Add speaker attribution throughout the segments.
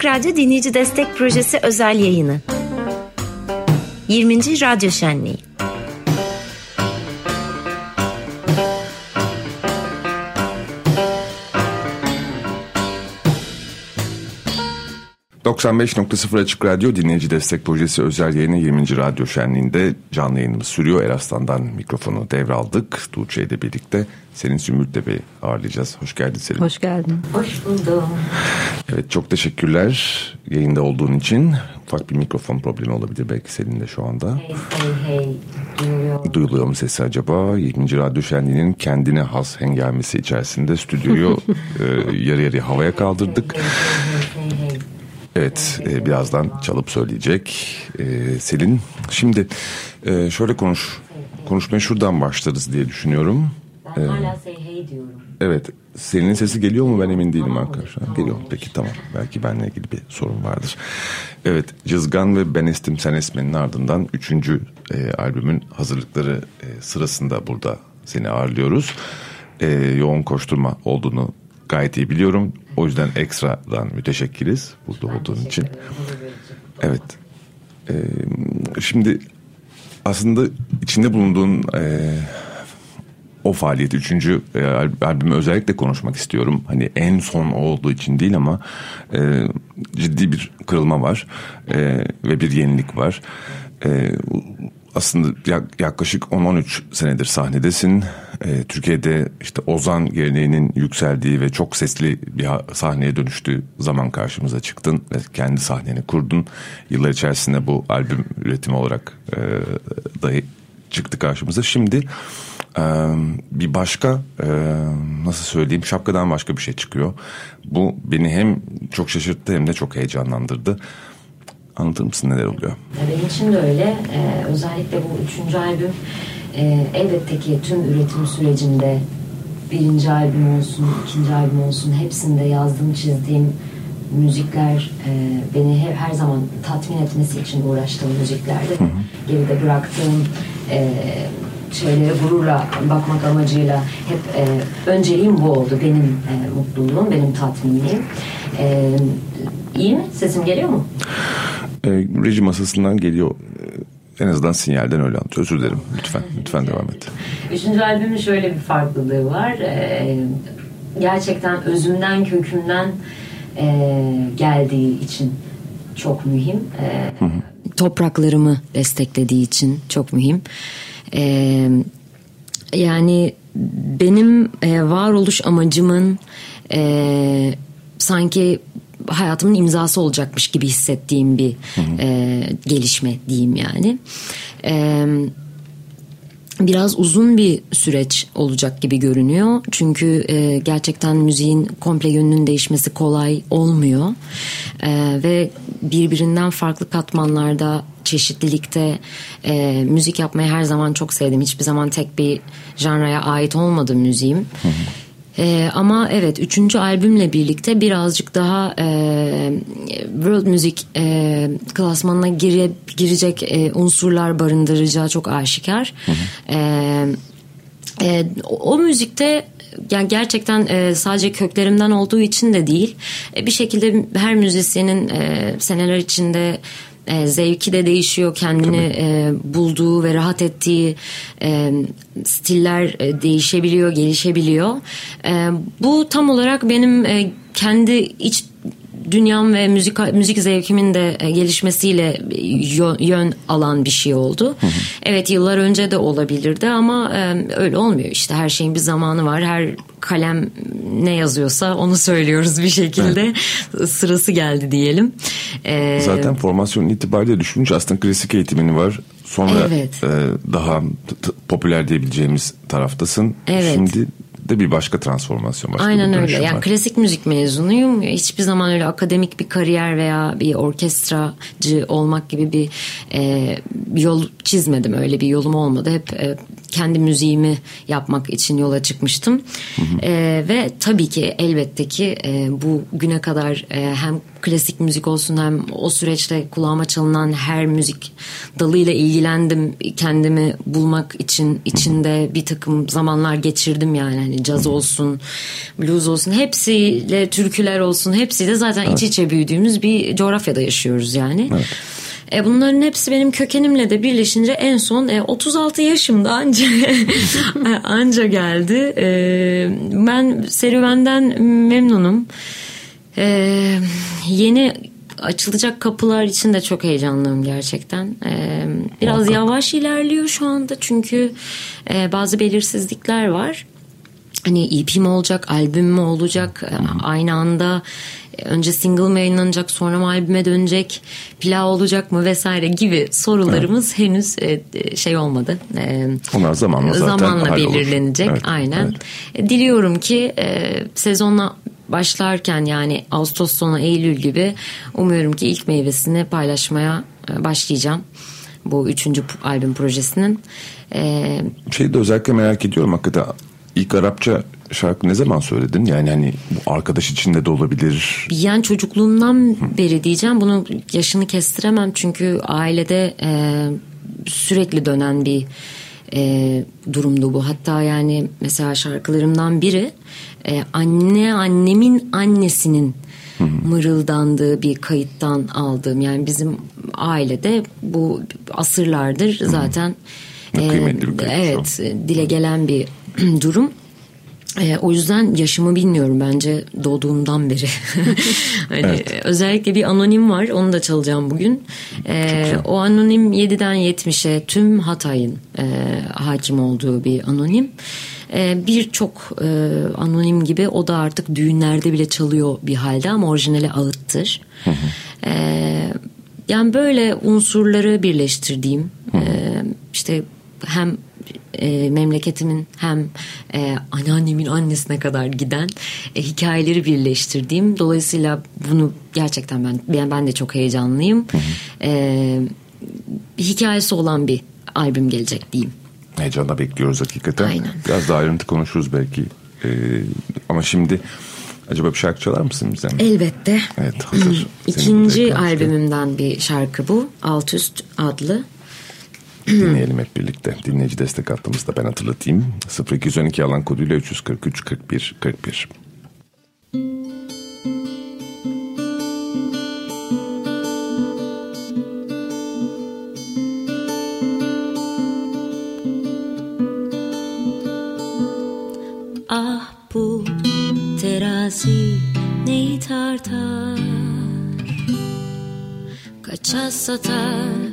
Speaker 1: Açık Radyo Dinleyici Destek Projesi özel yayını. 20. Radyo Şenliği.
Speaker 2: 95.0 Açık Radyo Dinleyici Destek Projesi özel yayını 20. Radyo Şenliği'nde canlı yayınımız sürüyor. Eraslan'dan mikrofonu devraldık. Tuğçe ile birlikte Selin Zümrüt'le bir ağırlayacağız. Hoş geldin Selin.
Speaker 3: Hoş geldin.
Speaker 1: Hoş buldum.
Speaker 2: Evet çok teşekkürler yayında olduğun için. Ufak bir mikrofon problemi olabilir belki Selin de şu anda.
Speaker 1: Hey hey hey. Duyuluyor.
Speaker 2: Duyuluyor mu sesi acaba? 20. Radyo Şenliği'nin kendine has hengamesi içerisinde stüdyoyu e, yarı yarıya havaya kaldırdık. Evet e, birazdan çalıp söyleyecek e, Selin. Şimdi e, şöyle konuş konuşmaya şuradan başlarız diye düşünüyorum.
Speaker 1: Ben hala say hey diyorum.
Speaker 2: Evet Selin'in sesi geliyor mu ben emin değilim arkadaşlar. Geliyor mu? Peki tamam belki benimle ilgili bir sorun vardır. Evet Cızgan ve Ben Estim Sen Esmen'in ardından üçüncü e, albümün hazırlıkları e, sırasında burada seni ağırlıyoruz. E, yoğun koşturma olduğunu gayet iyi biliyorum. O yüzden ekstradan müteşekkiriz burada olduğun için. Evet. Ee, şimdi aslında içinde bulunduğun e, o faaliyeti üçüncü e, albümü özellikle konuşmak istiyorum. Hani en son olduğu için değil ama e, ciddi bir kırılma var e, ve bir yenilik var. E, aslında yaklaşık 10-13 senedir sahnedesin. Ee, Türkiye'de işte Ozan geleneğinin yükseldiği ve çok sesli bir sahneye dönüştüğü zaman karşımıza çıktın ve kendi sahneni kurdun. Yıllar içerisinde bu albüm üretimi olarak e, dahi çıktı karşımıza. Şimdi e, bir başka e, nasıl söyleyeyim şapkadan başka bir şey çıkıyor. Bu beni hem çok şaşırttı hem de çok heyecanlandırdı. Anlatır mısın neler oluyor?
Speaker 4: Benim için de öyle. Ee, özellikle bu üçüncü albüm e, elbette ki tüm üretim sürecinde birinci albüm olsun, ikinci albüm olsun hepsinde yazdığım, çizdiğim müzikler e, beni hep her zaman tatmin etmesi için uğraştığım müziklerdi. Hı hı. Geride bıraktığım e, şeylere gururla bakmak amacıyla hep e, önceliğim bu oldu. Benim e, mutluluğum, benim tatminliğim. E, iyi mi? Sesim geliyor mu?
Speaker 2: E, reji masasından geliyor. En azından sinyalden öyle anlatıyor. Özür dilerim. Lütfen, lütfen devam et.
Speaker 4: Üçüncü albümün şöyle bir farklılığı var. E, gerçekten özümden, kökümden e, geldiği için çok mühim. E, hı hı. Topraklarımı desteklediği için çok mühim. E, yani benim e, varoluş amacımın e, sanki hayatımın imzası olacakmış gibi hissettiğim bir. E, gelişme diyeyim yani. E, biraz uzun bir süreç olacak gibi görünüyor. Çünkü e, gerçekten müziğin komple yönünün değişmesi kolay olmuyor. E, ve birbirinden farklı katmanlarda çeşitlilikte e, müzik yapmayı her zaman çok sevdim. Hiçbir zaman tek bir janraya ait olmadı müziğim. Hı hı. Ee, ama evet üçüncü albümle birlikte birazcık daha e, world müzik e, klasmanına gire, girecek e, unsurlar barındıracağı çok aşikar. Hı hı. E, e, o, o müzikte yani gerçekten e, sadece köklerimden olduğu için de değil e, bir şekilde her müzisyenin e, seneler içinde e, zevki de değişiyor. Kendini e, bulduğu ve rahat ettiği e, stiller e, değişebiliyor gelişebiliyor. E, bu tam olarak benim e, kendi iç dünyam ve müzik müzik zevkimin de e, gelişmesiyle yön, yön alan bir şey oldu. Hı hı. Evet yıllar önce de olabilirdi ama e, öyle olmuyor işte her şeyin bir zamanı var. Her kalem ne yazıyorsa onu söylüyoruz bir şekilde. Evet. Sırası geldi diyelim.
Speaker 2: Ee, Zaten formasyon itibariyle düşününce aslında klasik eğitimini var. Sonra evet. e, daha popüler diyebileceğimiz taraftasın. Evet. Şimdi de bir başka transformasyon başka
Speaker 4: Aynen öyle. Var. Yani klasik müzik mezunuyum. Hiçbir zaman öyle akademik bir kariyer veya bir orkestracı olmak gibi bir e, yol çizmedim. Öyle bir yolum olmadı. Hep e, kendi müziğimi yapmak için yola çıkmıştım. E, ve tabii ki elbette ki e, bu güne kadar e, hem klasik müzik olsun hem o süreçte kulağıma çalınan her müzik dalıyla ilgilendim. Kendimi bulmak için içinde bir takım zamanlar geçirdim yani. Hani caz olsun, blues olsun hepsiyle türküler olsun hepsiyle zaten evet. iç içe büyüdüğümüz bir coğrafyada yaşıyoruz yani. Evet. E, bunların hepsi benim kökenimle de birleşince en son e, 36 yaşımda anca anca geldi. E, ben serüvenden memnunum. E, yeni açılacak kapılar için de çok heyecanlıyım gerçekten. Ee, biraz Muhakkak. yavaş ilerliyor şu anda çünkü e, bazı belirsizlikler var. Hani EP mi olacak, albüm mü olacak, e, aynı anda önce single mı yayınlanacak sonra mı albüme dönecek plağı olacak mı vesaire gibi sorularımız evet. henüz e, e, şey olmadı.
Speaker 2: E, Onlar zamanla zaten
Speaker 4: zamanla belirlenecek evet, aynen. Evet. Diliyorum ki sezonla başlarken yani Ağustos sonu Eylül gibi umuyorum ki ilk meyvesini paylaşmaya başlayacağım bu üçüncü albüm projesinin.
Speaker 2: Ee, Şeyi de özellikle merak ediyorum hakikaten ilk Arapça şarkı ne zaman söyledin? Yani hani bu arkadaş içinde de olabilir.
Speaker 4: Yani çocukluğumdan beri diyeceğim. Bunu yaşını kestiremem çünkü ailede e, sürekli dönen bir e, durumdu bu. Hatta yani mesela şarkılarımdan biri e, anne annemin annesinin mırıldandığı bir kayıttan aldığım. Yani bizim ailede bu asırlardır zaten
Speaker 2: e, evet
Speaker 4: dile gelen bir durum. E, o yüzden yaşımı bilmiyorum bence doğduğumdan beri. hani evet. Özellikle bir anonim var onu da çalacağım bugün. E, o anonim 7'den 70'e tüm Hatay'ın e, hakim olduğu bir anonim. E, Birçok e, anonim gibi o da artık düğünlerde bile çalıyor bir halde ama orijinali ağıttır. E, yani böyle unsurları birleştirdiğim e, işte hem e, memleketimin hem e, anneannemin annesine kadar giden e, hikayeleri birleştirdiğim dolayısıyla bunu gerçekten ben ben, ben de çok heyecanlıyım. E, hikayesi olan bir albüm gelecek diyeyim.
Speaker 2: Heyecanla bekliyoruz hakikaten. Aynen. Biraz daha ayrıntı konuşuruz belki. Ee, ama şimdi acaba bir şarkı çalar mısın bize?
Speaker 4: Elbette.
Speaker 2: Evet hazır.
Speaker 4: İkinci albümümden bir şarkı bu. Alt Üst adlı.
Speaker 2: Dinleyelim hep birlikte. Dinleyici destek hattımızda ben hatırlatayım. 0212 alan koduyla 343 41 41.
Speaker 3: Ah bu terazi neyi tartar Kaça satar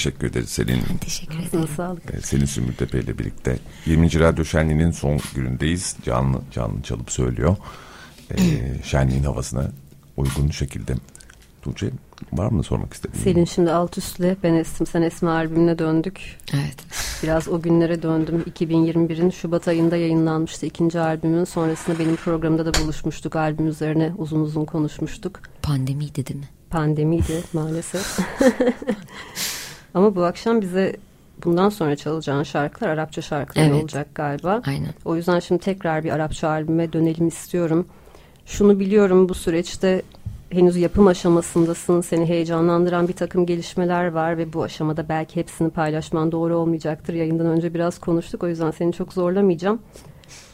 Speaker 2: teşekkür ederiz Selin.
Speaker 4: Teşekkür ederim.
Speaker 5: Sağlık.
Speaker 2: Ee, Selin Sümbültepe ile birlikte 20. Radyo Şenliği'nin son günündeyiz. Canlı canlı çalıp söylüyor. Ee, şenliğin havasına uygun şekilde. Tuğçe var mı sormak istediğin?
Speaker 5: Selin şimdi alt üstle Ben Estim Sen Esme albümüne döndük.
Speaker 4: Evet.
Speaker 5: Biraz o günlere döndüm. 2021'in Şubat ayında yayınlanmıştı ikinci albümün. Sonrasında benim programda da buluşmuştuk. Albüm üzerine uzun uzun konuşmuştuk.
Speaker 4: Pandemiydi değil mi?
Speaker 5: Pandemiydi maalesef. Ama bu akşam bize bundan sonra çalacağın şarkılar Arapça şarkılar
Speaker 4: Evet.
Speaker 5: olacak galiba.
Speaker 4: Aynen.
Speaker 5: O yüzden şimdi tekrar bir Arapça albüme dönelim istiyorum. Şunu biliyorum bu süreçte henüz yapım aşamasındasın. Seni heyecanlandıran bir takım gelişmeler var ve bu aşamada belki hepsini paylaşman doğru olmayacaktır. Yayından önce biraz konuştuk o yüzden seni çok zorlamayacağım.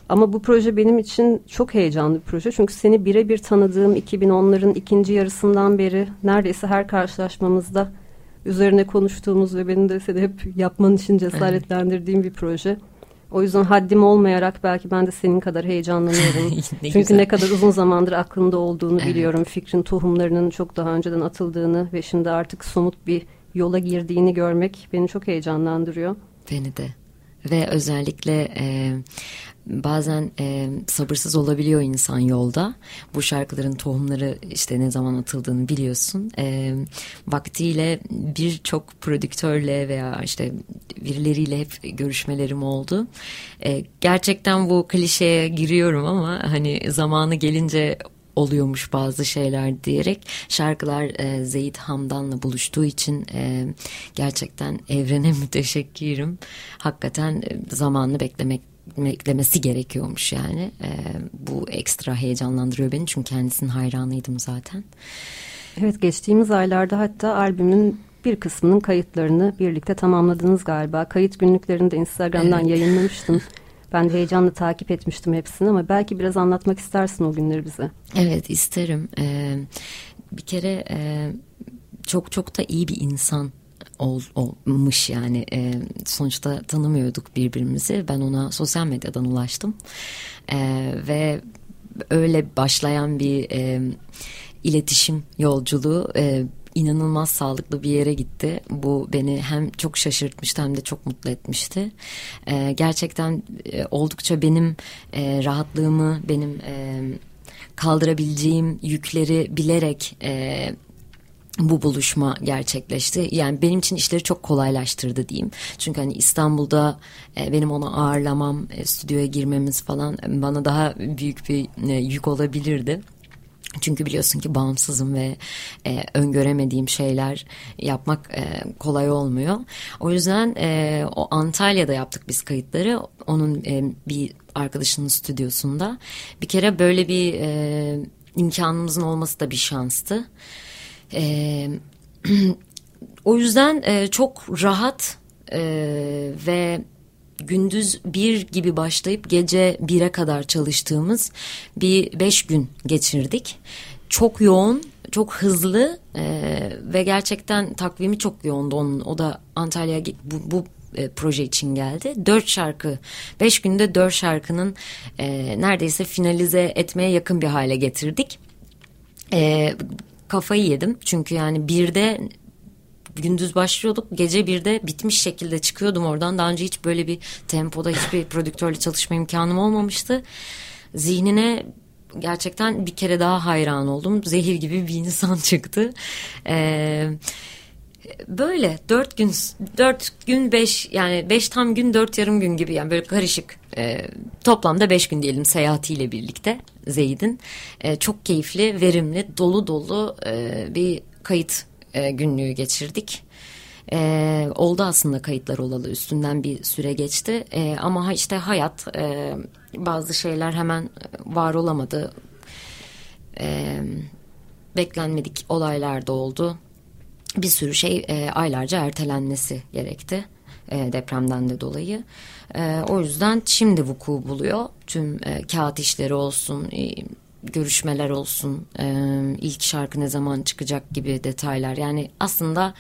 Speaker 5: Ama bu proje benim için çok heyecanlı bir proje. Çünkü seni birebir tanıdığım 2010'ların ikinci yarısından beri neredeyse her karşılaşmamızda üzerine konuştuğumuz ve benim de seni hep yapman için cesaretlendirdiğim bir proje. O yüzden haddim olmayarak belki ben de senin kadar heyecanlanıyorum.
Speaker 4: Ne
Speaker 5: Çünkü
Speaker 4: güzel.
Speaker 5: ne kadar uzun zamandır aklında olduğunu
Speaker 4: Evet.
Speaker 5: biliyorum. Fikrin tohumlarının çok daha önceden atıldığını ve şimdi artık somut bir yola girdiğini görmek beni çok heyecanlandırıyor.
Speaker 4: Beni de. Ve özellikle e, bazen e, sabırsız olabiliyor insan yolda. Bu şarkıların tohumları işte ne zaman atıldığını biliyorsun. E, vaktiyle birçok prodüktörle veya işte birileriyle hep görüşmelerim oldu. E, gerçekten bu klişeye giriyorum ama hani zamanı gelince oluyormuş bazı şeyler diyerek şarkılar e, Zeyit Hamdan'la buluştuğu için e, gerçekten evrene müteşekkirim. Hakikaten e, zamanını beklemek beklemesi gerekiyormuş yani. E, bu ekstra heyecanlandırıyor beni çünkü kendisinin hayranıydım zaten.
Speaker 5: Evet geçtiğimiz aylarda hatta albümün bir kısmının kayıtlarını birlikte tamamladınız galiba. Kayıt günlüklerini de Instagram'dan
Speaker 4: Evet.
Speaker 5: yayınlamıştın. Ben heyecanla takip etmiştim hepsini ama belki biraz anlatmak istersin o günleri bize.
Speaker 4: Evet isterim. Ee, bir kere e, çok çok da iyi bir insan ol, olmuş yani Ee, sonuçta tanımıyorduk birbirimizi ben ona sosyal medyadan ulaştım Ee, ve öyle başlayan bir e, iletişim yolculuğu e, inanılmaz sağlıklı bir yere gitti. Bu beni hem çok şaşırtmıştı hem de çok mutlu etmişti. Ee, gerçekten e, oldukça benim e, rahatlığımı, benim e, kaldırabileceğim yükleri bilerek e, bu buluşma gerçekleşti. Yani benim için işleri çok kolaylaştırdı diyeyim. Çünkü hani İstanbul'da e, benim onu ağırlamam, e, stüdyoya girmemiz falan e, bana daha büyük bir e, yük olabilirdi. Çünkü biliyorsun ki bağımsızım ve e, öngöremediğim şeyler yapmak e, kolay olmuyor. O yüzden e, o Antalya'da yaptık biz kayıtları. Onun e, bir arkadaşının stüdyosunda. Bir kere böyle bir e, imkanımızın olması da bir şanstı. E, o yüzden e, çok rahat e, ve gündüz bir gibi başlayıp gece bire kadar çalıştığımız bir beş gün geçirdik. Çok yoğun, çok hızlı e, ve gerçekten takvimi çok yoğundu onun. O da Antalya bu, bu e, proje için geldi. Dört şarkı, beş günde dört şarkının e, neredeyse finalize etmeye yakın bir hale getirdik. E, kafayı yedim çünkü yani birde gündüz başlıyorduk. Gece birde bitmiş şekilde çıkıyordum oradan. Daha önce hiç böyle bir tempoda hiçbir prodüktörle çalışma imkanım olmamıştı. Zihnine gerçekten bir kere daha hayran oldum. Zehir gibi bir insan çıktı. Eee böyle dört gün dört gün beş yani beş tam gün dört yarım gün gibi yani böyle karışık e, toplamda beş gün diyelim seyahatiyle birlikte Zeyd'in e, çok keyifli verimli dolu dolu e, bir kayıt e, günlüğü geçirdik. E, oldu aslında kayıtlar olalı üstünden bir süre geçti e, ama işte hayat e, bazı şeyler hemen var olamadı e, beklenmedik olaylar da oldu bir sürü şey e, aylarca ertelenmesi gerekti e, depremden de dolayı. E, o yüzden şimdi vuku buluyor. Tüm e, kağıt işleri olsun, e, görüşmeler olsun, e, ilk şarkı ne zaman çıkacak gibi detaylar. Yani aslında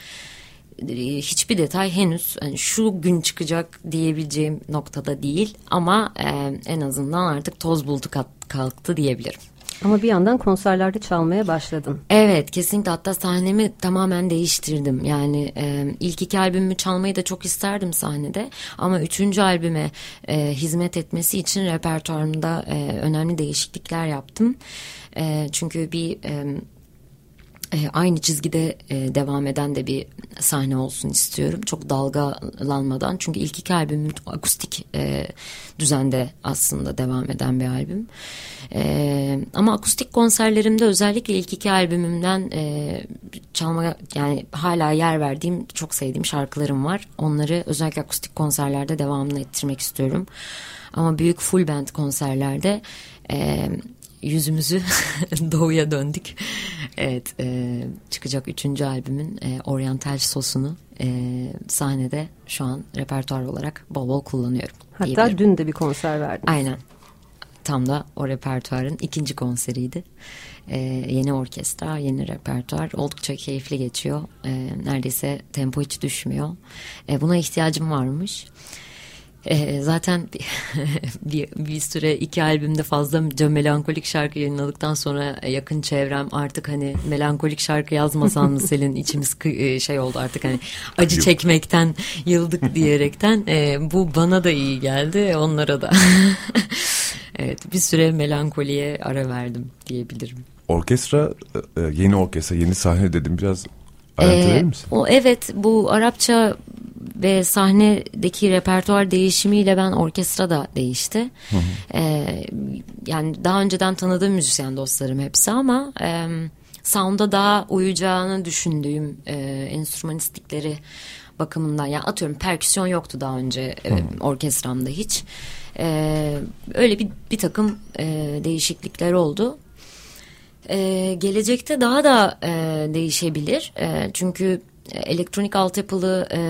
Speaker 4: e, hiçbir detay henüz yani şu gün çıkacak diyebileceğim noktada değil ama e, en azından artık toz buldu kalktı diyebilirim.
Speaker 5: Ama bir yandan konserlerde çalmaya başladın.
Speaker 4: Evet kesinlikle hatta sahnemi tamamen değiştirdim. Yani e, ilk iki albümümü çalmayı da çok isterdim sahnede. Ama üçüncü albüme e, hizmet etmesi için repertuarımda e, önemli değişiklikler yaptım. E, çünkü bir... E, e, aynı çizgide e, devam eden de bir sahne olsun istiyorum. Çok dalgalanmadan. Çünkü ilk iki albümüm akustik e, düzende aslında devam eden bir albüm. E, ama akustik konserlerimde özellikle ilk iki albümümden e, çalmaya yani hala yer verdiğim çok sevdiğim şarkılarım var. Onları özellikle akustik konserlerde devamını ettirmek istiyorum. Ama büyük full band konserlerde e, yüzümüzü doğuya döndük. Evet e, çıkacak üçüncü albümün e, oryantal sosunu e, sahnede şu an repertuar olarak bol bol kullanıyorum.
Speaker 5: Hatta dün de bir konser verdin.
Speaker 4: Aynen. Tam da o repertuarın ikinci konseriydi. Ee, yeni orkestra, yeni repertuar oldukça keyifli geçiyor. Ee, neredeyse tempo hiç düşmüyor. Ee, buna ihtiyacım varmış. E, zaten bir, bir süre iki albümde fazla melankolik şarkı yayınladıktan sonra yakın çevrem artık hani melankolik şarkı yazmasan mı Selin içimiz e, şey oldu artık hani acı çekmekten yıldık diyerekten e, bu bana da iyi geldi onlara da. evet bir süre melankoliye ara verdim diyebilirim.
Speaker 2: Orkestra e, yeni orkestra yeni sahne dedim biraz ayrıntı verir misin?
Speaker 4: O, evet bu Arapça ve sahnedeki repertuar değişimiyle ben orkestra da değişti. Hı hı. Ee, yani daha önceden tanıdığım müzisyen dostlarım hepsi ama e, sound'a daha uyacağını düşündüğüm e, enstrümanistikleri bakımından yani atıyorum perküsyon yoktu daha önce e, orkestramda hiç. E, öyle bir, bir takım e, değişiklikler oldu. E, gelecekte daha da e, değişebilir. E, çünkü elektronik altyapılı e,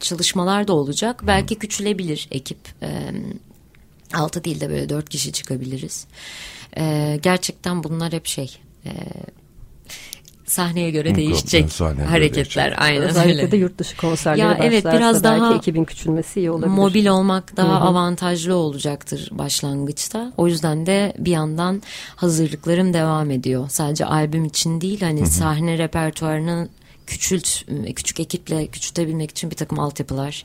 Speaker 4: çalışmalar da olacak. Belki küçülebilir ekip. E, altı değil de böyle dört kişi çıkabiliriz. E, gerçekten bunlar hep şey... E, sahneye göre değişecek sahneye hareketler. Göre
Speaker 5: Aynen Özellikle öyle. de yurt dışı konserleri ya, evet, biraz belki daha ekibin küçülmesi iyi olabilir.
Speaker 4: Mobil olmak daha Hı-hı. avantajlı olacaktır başlangıçta. O yüzden de bir yandan hazırlıklarım devam ediyor. Sadece albüm için değil hani Hı-hı. sahne repertuarını küçült küçük ekiple küçültebilmek için bir takım altyapılar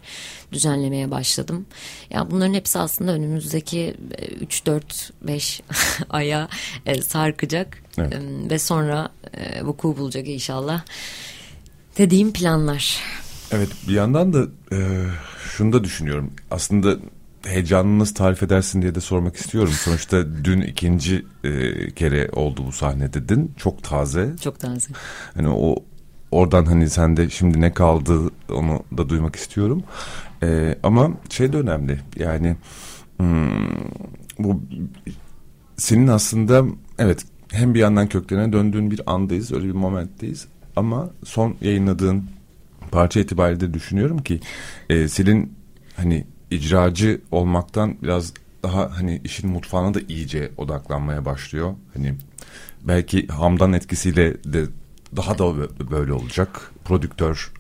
Speaker 4: düzenlemeye başladım. Ya bunların hepsi aslında önümüzdeki 3 4 5 aya e, sarkacak evet. ve sonra e, vuku bulacak inşallah. Dediğim planlar.
Speaker 2: Evet bir yandan da e, şunu da düşünüyorum. Aslında heyecanını nasıl tarif edersin diye de sormak istiyorum. Sonuçta dün ikinci e, kere oldu bu sahne dedin. Çok taze.
Speaker 4: Çok taze.
Speaker 2: Hani o oradan hani sende şimdi ne kaldı onu da duymak istiyorum. Ee, ama şey de önemli yani hmm, bu senin aslında evet hem bir yandan köklerine döndüğün bir andayız öyle bir momentteyiz ama son yayınladığın parça itibariyle de düşünüyorum ki e, senin hani icracı olmaktan biraz daha hani işin mutfağına da iyice odaklanmaya başlıyor. Hani belki Hamdan etkisiyle de daha da böyle olacak. Prodüktör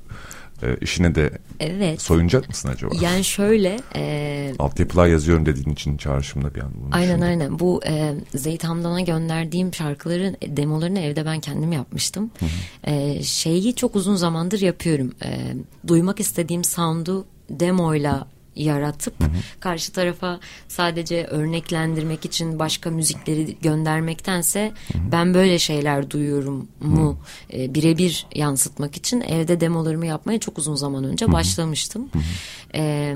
Speaker 2: e, işine de
Speaker 4: Evet.
Speaker 2: soyunacak mısın acaba?
Speaker 4: Yani şöyle e,
Speaker 2: Altyapılar yazıyorum dediğin için çağrışımda bir an bunu
Speaker 4: Aynen
Speaker 2: düşündüm.
Speaker 4: aynen. Bu e, Zeyt Hamdan'a gönderdiğim şarkıların demolarını evde ben kendim yapmıştım. E, şeyi çok uzun zamandır yapıyorum. E, duymak istediğim sound'u demoyla yaratıp karşı tarafa sadece örneklendirmek için başka müzikleri göndermektense ben böyle şeyler duyuyorum mu e, birebir yansıtmak için evde demolarımı yapmaya çok uzun zaman önce başlamıştım. E,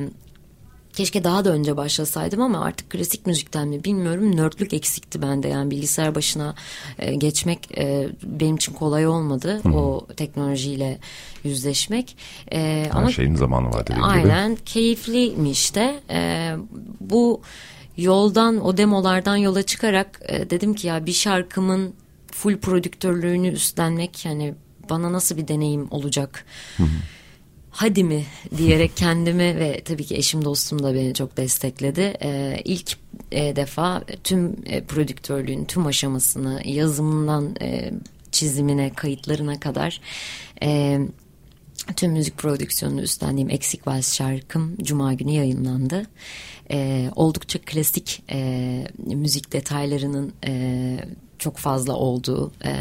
Speaker 4: Keşke daha da önce başlasaydım ama artık klasik müzikten mi bilmiyorum nörtlük eksikti bende yani bilgisayar başına e, geçmek e, benim için kolay olmadı o teknolojiyle yüzleşmek. E,
Speaker 2: Her şeyin zamanı var dediğin gibi.
Speaker 4: Aynen keyifliymiş de E, bu yoldan o demolardan yola çıkarak e, dedim ki ya bir şarkımın full prodüktörlüğünü üstlenmek yani bana nasıl bir deneyim olacak? Hadi mi diyerek kendimi ve tabii ki eşim dostum da beni çok destekledi. Ee, ilk e, defa tüm e, prodüktörlüğün tüm aşamasını yazımından e, çizimine kayıtlarına kadar e, tüm müzik prodüksiyonunu üstlendiğim Eksik Vals şarkım Cuma günü yayınlandı. Ee, oldukça klasik e, müzik detaylarının e, çok fazla olduğu e,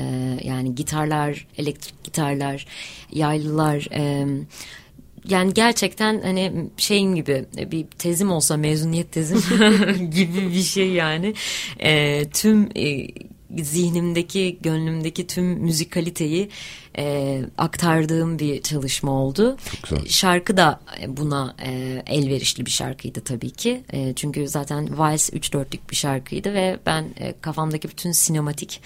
Speaker 4: yani gitarlar, elektrik gitarlar, yaylılar... E, yani gerçekten hani şeyim gibi bir tezim olsa mezuniyet tezim gibi bir şey yani e, tüm e, zihnimdeki gönlümdeki tüm müzikaliteyi e, aktardığım bir çalışma oldu. Şarkı da buna e, elverişli bir şarkıydı tabii ki. E, çünkü zaten Vals 3-4'lük bir şarkıydı ve ben e, kafamdaki bütün sinematik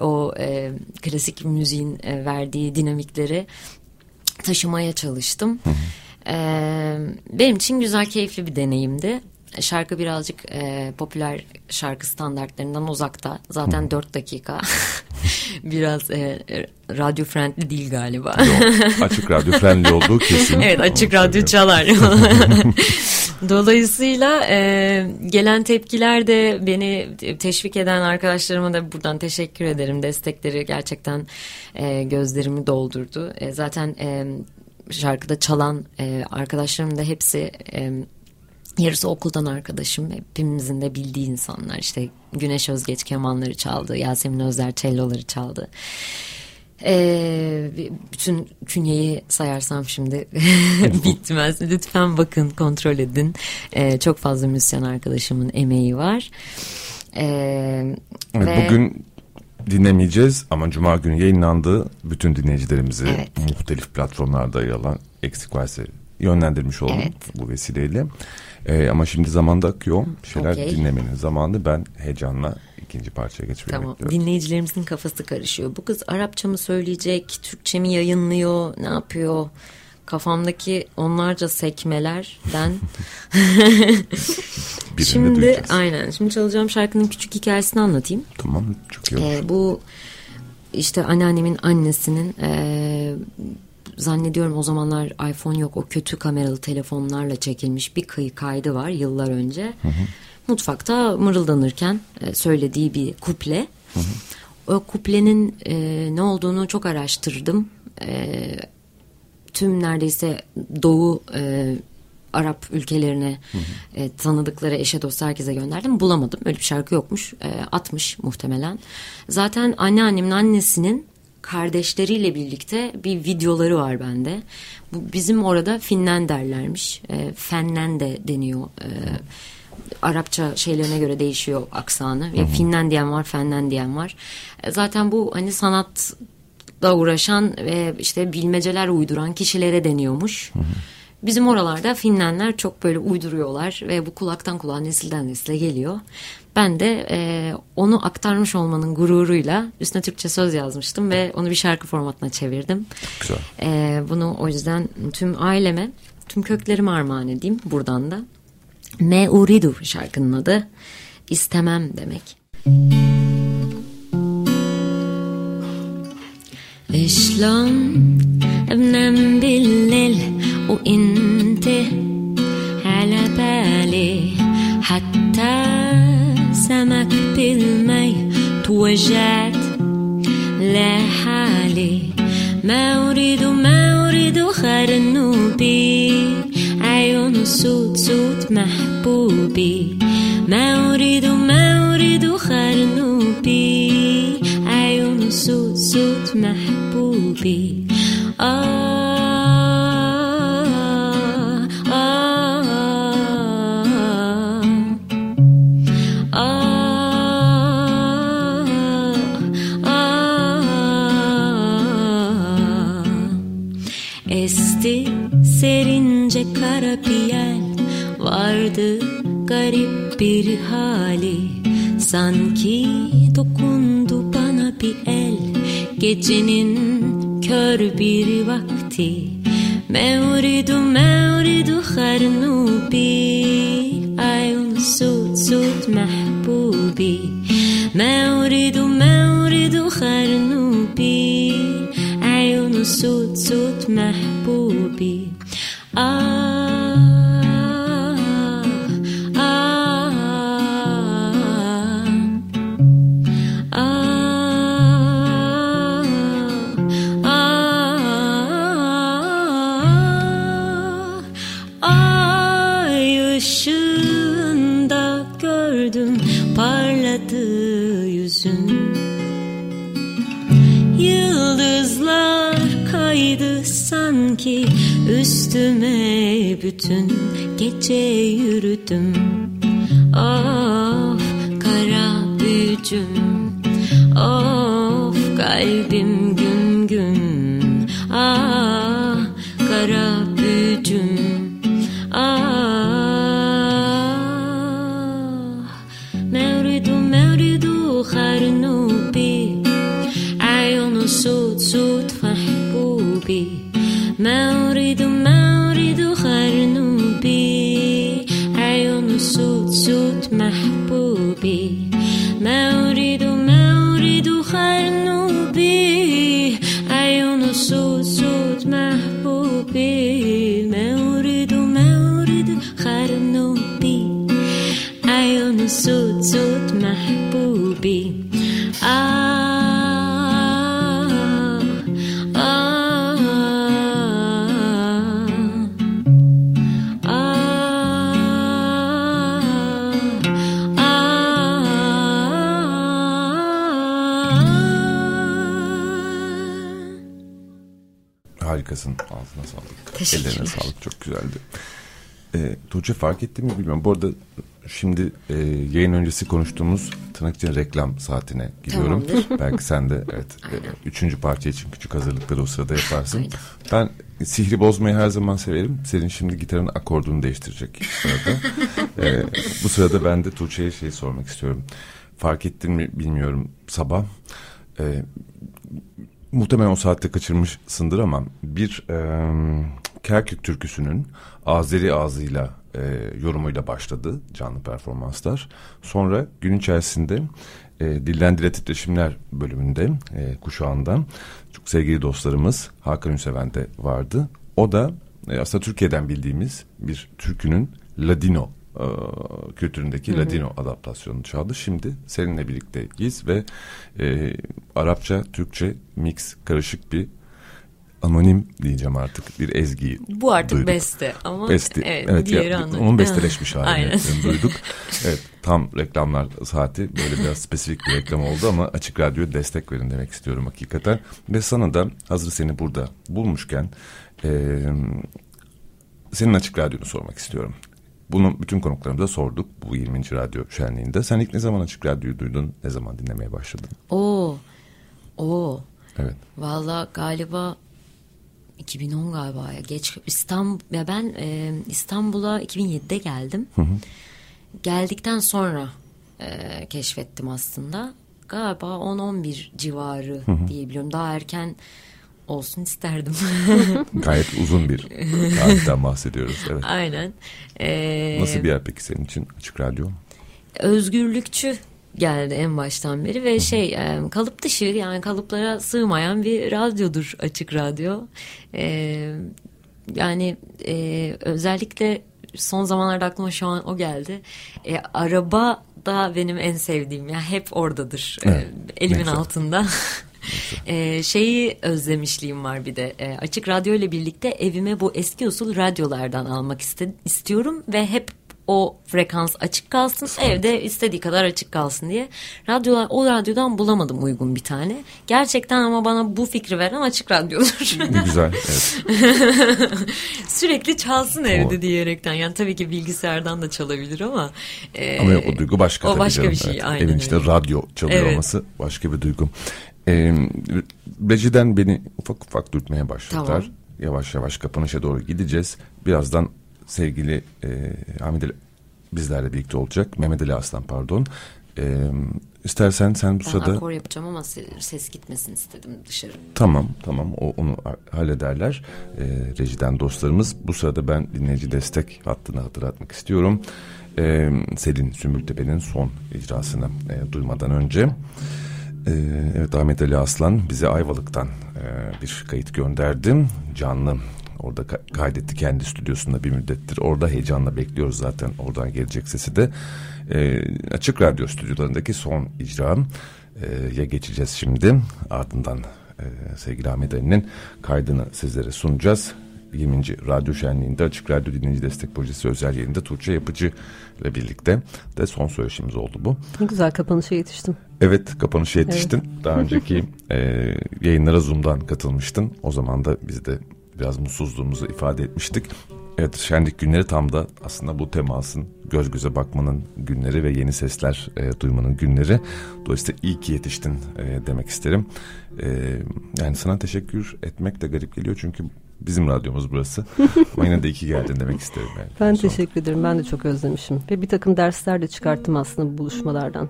Speaker 4: o e, klasik müziğin e, verdiği dinamikleri taşımaya çalıştım. Ee, benim için güzel, keyifli bir deneyimdi. Şarkı birazcık e, popüler şarkı standartlarından uzakta. Zaten 4 dakika. Biraz e, radyo friendly değil galiba.
Speaker 2: Yok, açık radyo friendly olduğu kesin.
Speaker 4: evet açık
Speaker 2: Onu
Speaker 4: radyo çalar. Dolayısıyla e, gelen tepkiler de beni teşvik eden arkadaşlarıma da buradan teşekkür ederim. Destekleri gerçekten e, gözlerimi doldurdu. E, zaten e, şarkıda çalan e, arkadaşlarım da hepsi... E, Yarısı okuldan arkadaşım. Hepimizin de bildiği insanlar. İşte Güneş Özgeç kemanları çaldı. Yasemin Özler celloları çaldı. Ee, bütün künyeyi sayarsam şimdi bitmez. Lütfen bakın kontrol edin. Ee, çok fazla müzisyen arkadaşımın emeği var. Ee,
Speaker 2: Evet,
Speaker 4: ve-
Speaker 2: Bugün dinlemeyeceğiz ama Cuma günü yayınlandığı bütün dinleyicilerimizi
Speaker 4: Evet.
Speaker 2: muhtelif platformlarda yer alan Eksik Varsa yönlendirmiş oldum
Speaker 4: Evet.
Speaker 2: bu vesileyle. Ee, ama şimdi zamanda akıyor. Bir şeyler
Speaker 4: Okey.
Speaker 2: dinlemenin zamanı. Ben heyecanla ikinci parçaya geçmeyi
Speaker 4: Tamam.
Speaker 2: bekliyorum.
Speaker 4: Dinleyicilerimizin kafası karışıyor. Bu kız Arapça mı söyleyecek, Türkçe mi yayınlıyor, ne yapıyor? Kafamdaki onlarca sekmelerden Şimdi
Speaker 2: duyacağız.
Speaker 4: aynen. Şimdi çalacağım şarkının küçük hikayesini anlatayım.
Speaker 2: Tamam çok iyi olur.
Speaker 4: Ee, bu işte anneannemin annesinin e, zannediyorum o zamanlar iPhone yok o kötü kameralı telefonlarla çekilmiş bir kayı kaydı var yıllar önce. Mutfakta mırıldanırken e, söylediği bir kuple. O kuplenin e, ne olduğunu çok araştırdım. E, tüm neredeyse Doğu e, Arap ülkelerine e, tanıdıkları eşe dost herkese gönderdim. Bulamadım. Öyle bir şarkı yokmuş. E, atmış muhtemelen. Zaten anneannemin annesinin kardeşleriyle birlikte bir videoları var bende. Bu bizim orada Finnen derlermiş. E, fennen de deniyor. E, Arapça şeylerine göre değişiyor aksanı. Ya Finnen diyen var, fennen diyen var. E, zaten bu hani sanat da uğraşan ve işte bilmeceler uyduran kişilere deniyormuş. Bizim oralarda Finlenler çok böyle uyduruyorlar ve bu kulaktan kulağa nesilden nesile geliyor. Ben de e, onu aktarmış olmanın gururuyla üstüne Türkçe söz yazmıştım ve onu bir şarkı formatına çevirdim.
Speaker 2: Güzel.
Speaker 4: E, bunu o yüzden tüm aileme, tüm köklerime armağan edeyim buradan da. Me uridu şarkının adı. İstemem demek.
Speaker 3: شلون بنام بالليل وانت على بالي حتى سمك بالمي توجعت لحالي. ما اريد ما أريد
Speaker 4: خرنوبي عيون سود سود محبوبي. ما أريد ما أريد خرنوبي عيون سود سود محبوبي. آه. Vardı garip bir hali. Sanki dokundu bana bir el. Gecenin kör bir vakti. Mevridu mevridu harnubi. Ayun sud sud mahbubi mevridu mevridu harnubi. Ayun sud sud mahbubi Ay Üstüme bütün gece yürüdüm. Of kara büyücüm Of kalbim gün gün Ah kara büyücüm
Speaker 2: be.
Speaker 6: Teşekkürler.
Speaker 2: Ellerine sağlık. Çok güzeldi. E, Tuğçe fark etti mi bilmiyorum. Bu arada şimdi e, yayın öncesi konuştuğumuz tırnak için reklam saatine gidiyorum. Belki sen de evet e, üçüncü parça için küçük hazırlıkları o sırada yaparsın. Ben sihri bozmayı her zaman severim. Senin şimdi gitarın akordunu değiştirecek sırada. e, bu sırada ben de Tuğçe'ye şey sormak istiyorum. Fark ettin mi bilmiyorum sabah. E, muhtemelen o saatte kaçırmışsındır ama bir e, Kerkük türküsünün Azeri ağzıyla e, yorumuyla başladı canlı performanslar. Sonra gün içerisinde e, Dilden Dile Titreşimler bölümünde e, kuşağından çok sevgili dostlarımız Hakan Ünseven de vardı. O da e, aslında Türkiye'den bildiğimiz bir türkünün Ladino e, kültüründeki Ladino adaptasyonunu çaldı. Şimdi seninle birlikteyiz ve e, Arapça, Türkçe mix karışık bir anonim diyeceğim artık bir ezgiyi
Speaker 6: Bu artık
Speaker 2: duyduk.
Speaker 6: beste ama
Speaker 2: Besti.
Speaker 6: evet,
Speaker 2: evet
Speaker 6: diğeri
Speaker 2: ya,
Speaker 6: anonim.
Speaker 2: onun besteleşmiş halini duyduk. Evet tam reklamlar saati böyle biraz spesifik bir reklam oldu ama Açık Radyo'ya destek verin demek istiyorum hakikaten. Ve sana da hazır seni burada bulmuşken e, senin Açık Radyo'nu sormak istiyorum. Bunu bütün konuklarımıza sorduk bu 20. Radyo şenliğinde. Sen ilk ne zaman Açık Radyo'yu duydun? Ne zaman dinlemeye başladın?
Speaker 6: Oo. Oo.
Speaker 2: Evet.
Speaker 6: Valla galiba 2010 galiba ya geç İstanbul ya ben e, İstanbul'a 2007'de geldim. Geldikten sonra e, keşfettim aslında. Galiba 10-11 civarı diyebiliyorum. Daha erken olsun isterdim.
Speaker 2: Gayet uzun bir tarihten bahsediyoruz. Evet.
Speaker 6: Aynen. E,
Speaker 2: Nasıl bir yer peki senin için Açık Radyo?
Speaker 6: özgürlükçü geldi en baştan beri ve şey e, kalıp dışı yani kalıplara sığmayan bir radyodur açık radyo. E, yani e, özellikle son zamanlarda aklıma şu an o geldi. E, araba da benim en sevdiğim ya hep oradadır. E,
Speaker 2: Evet,
Speaker 6: elimin
Speaker 2: güzel.
Speaker 6: altında.
Speaker 4: Ee, şeyi özlemişliğim var bir de. Ee, açık radyo ile birlikte evime bu eski usul radyolardan almak iste, istiyorum ve hep o frekans açık kalsın evde istediği kadar açık kalsın diye radyolar o radyodan bulamadım uygun bir tane gerçekten ama bana bu fikri veren açık radyodur
Speaker 2: Ne güzel. Evet.
Speaker 4: sürekli çalsın evde
Speaker 2: O-
Speaker 4: diyerekten yani tabii ki bilgisayardan da çalabilir ama e,
Speaker 2: Ama o duygu başka
Speaker 4: o başka
Speaker 2: canım.
Speaker 4: bir şey
Speaker 2: Evet.
Speaker 4: aynen
Speaker 2: Evin içinde
Speaker 4: öyle.
Speaker 2: radyo çalıyor
Speaker 4: Evet.
Speaker 2: olması başka bir duygu. Ee, rejiden beni ufak ufak dürtmeye başladılar.
Speaker 4: Tamam.
Speaker 2: Yavaş yavaş kapanışa doğru gideceğiz. Birazdan sevgili e, Hamid Ali bizlerle birlikte olacak. Mehmet Ali Aslan pardon. Ee, istersen sen bu
Speaker 4: ben
Speaker 2: sırada...
Speaker 4: akor yapacağım ama se- ses gitmesin istedim dışarı
Speaker 2: Tamam tamam o, onu ha- hallederler Ee, rejiden dostlarımız. Bu sırada ben dinleyici destek hattını hatırlatmak istiyorum. Ee, Selin Sümbültepe'nin son icrasını e, duymadan önce. Ee, evet Ahmet Ali Aslan bize Ayvalık'tan e, bir kayıt gönderdi. Canlı orada ka- kaydetti kendi stüdyosunda bir müddettir. Orada heyecanla bekliyoruz zaten oradan gelecek sesi de. Ee, açık radyo stüdyolarındaki son icra e, ya geçeceğiz şimdi. Ardından e, sevgili Ahmet Ali'nin kaydını sizlere sunacağız. 20. Radyo Şenliği'nde Açık Radyo Dinleyici Destek Projesi özel yayında Tuğçe Yapıcı ile birlikte de son söyleşimiz oldu bu.
Speaker 5: Ne güzel kapanışa yetiştim.
Speaker 2: Evet kapanışa yetiştin. Daha önceki e, yayınlara Zoom'dan katılmıştın. O zaman da biz de biraz mutsuzluğumuzu ifade etmiştik. Evet şenlik günleri tam da aslında bu temasın göz göze bakmanın günleri ve yeni sesler e, duymanın günleri. Dolayısıyla iyi ki yetiştin e, demek isterim. E, yani sana teşekkür etmek de garip geliyor çünkü bizim radyomuz burası. Ama yine de iyi ki geldin demek isterim. Yani.
Speaker 5: Ben
Speaker 2: Son-
Speaker 5: teşekkür ederim. Ben de çok özlemişim. Ve bir takım dersler de çıkarttım aslında bu buluşmalardan.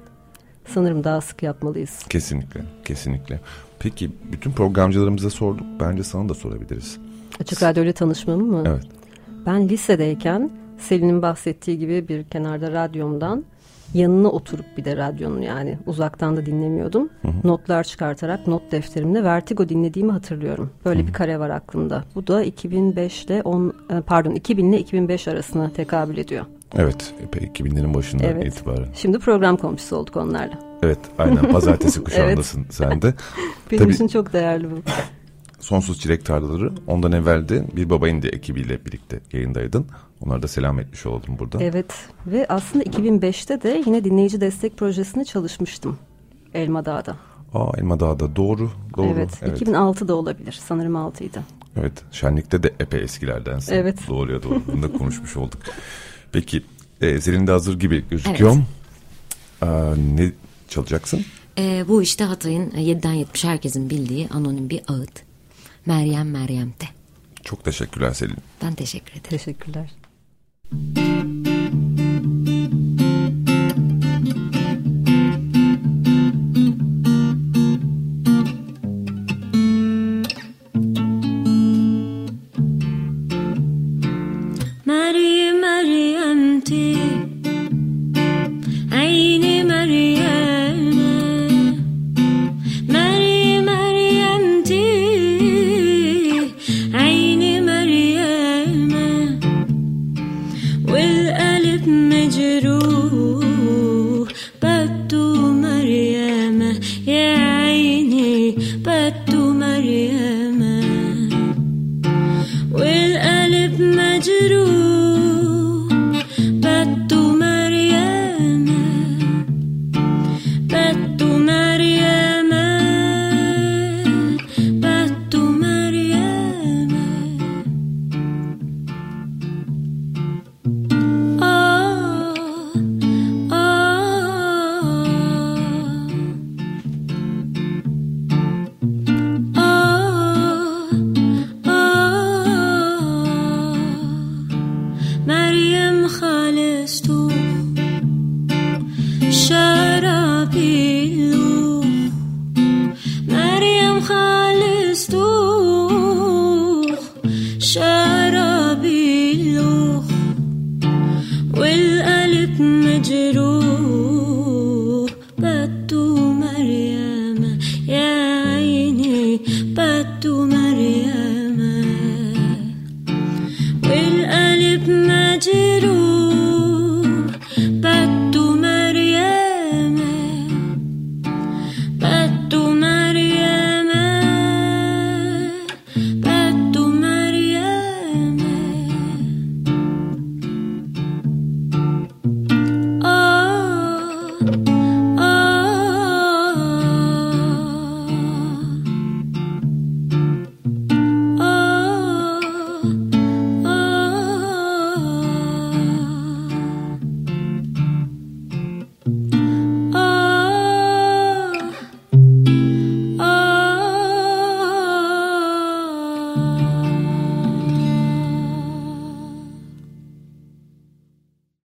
Speaker 5: Sanırım daha sık yapmalıyız.
Speaker 2: Kesinlikle, kesinlikle. Peki bütün programcılarımıza sorduk. Bence sana da sorabiliriz.
Speaker 5: Açık Radyo ile tanışmamı mı?
Speaker 2: Evet.
Speaker 5: Ben lisedeyken Selin'in bahsettiği gibi bir kenarda radyomdan yanına oturup bir de radyonun yani uzaktan da dinlemiyordum. Notlar çıkartarak not defterimde Vertigo dinlediğimi hatırlıyorum. Böyle bir kare var aklımda. Bu da 2005 ile 10 e, pardon 2000 ile 2005 arasına tekabül ediyor.
Speaker 2: Evet, epey 2000'lerin başından
Speaker 5: Evet.
Speaker 2: itibaren.
Speaker 5: Şimdi program komşusu olduk onlarla.
Speaker 2: Evet, aynen pazartesi kuşağındasın sen de.
Speaker 5: Benim
Speaker 2: Tabii.
Speaker 5: için çok değerli bu.
Speaker 2: Sonsuz Çilek Tarlaları. Ondan evvel de Bir Baba İndi ekibiyle birlikte yayındaydın. Onlara da selam etmiş olalım burada.
Speaker 5: Evet ve aslında 2005'te de yine dinleyici destek projesinde çalışmıştım. Elma Dağ'da.
Speaker 2: Aa Elma Dağ'da doğru, doğru.
Speaker 5: Evet,
Speaker 2: evet.
Speaker 5: 2006'da olabilir. Sanırım 6'ydı.
Speaker 2: Evet, şenlikte de epey eskilerdensin.
Speaker 5: Evet.
Speaker 2: Doğruya doğru. Bunu da konuşmuş olduk. Peki, e, senin de hazır gibi gözüküyor. Aa, ne çalacaksın?
Speaker 4: Ee, bu işte Hatay'ın 7'den 70 herkesin bildiği anonim bir ağıt. Meryem Meryem'de.
Speaker 2: Çok teşekkürler Selin.
Speaker 4: Ben teşekkür ederim.
Speaker 5: Teşekkürler.
Speaker 3: show.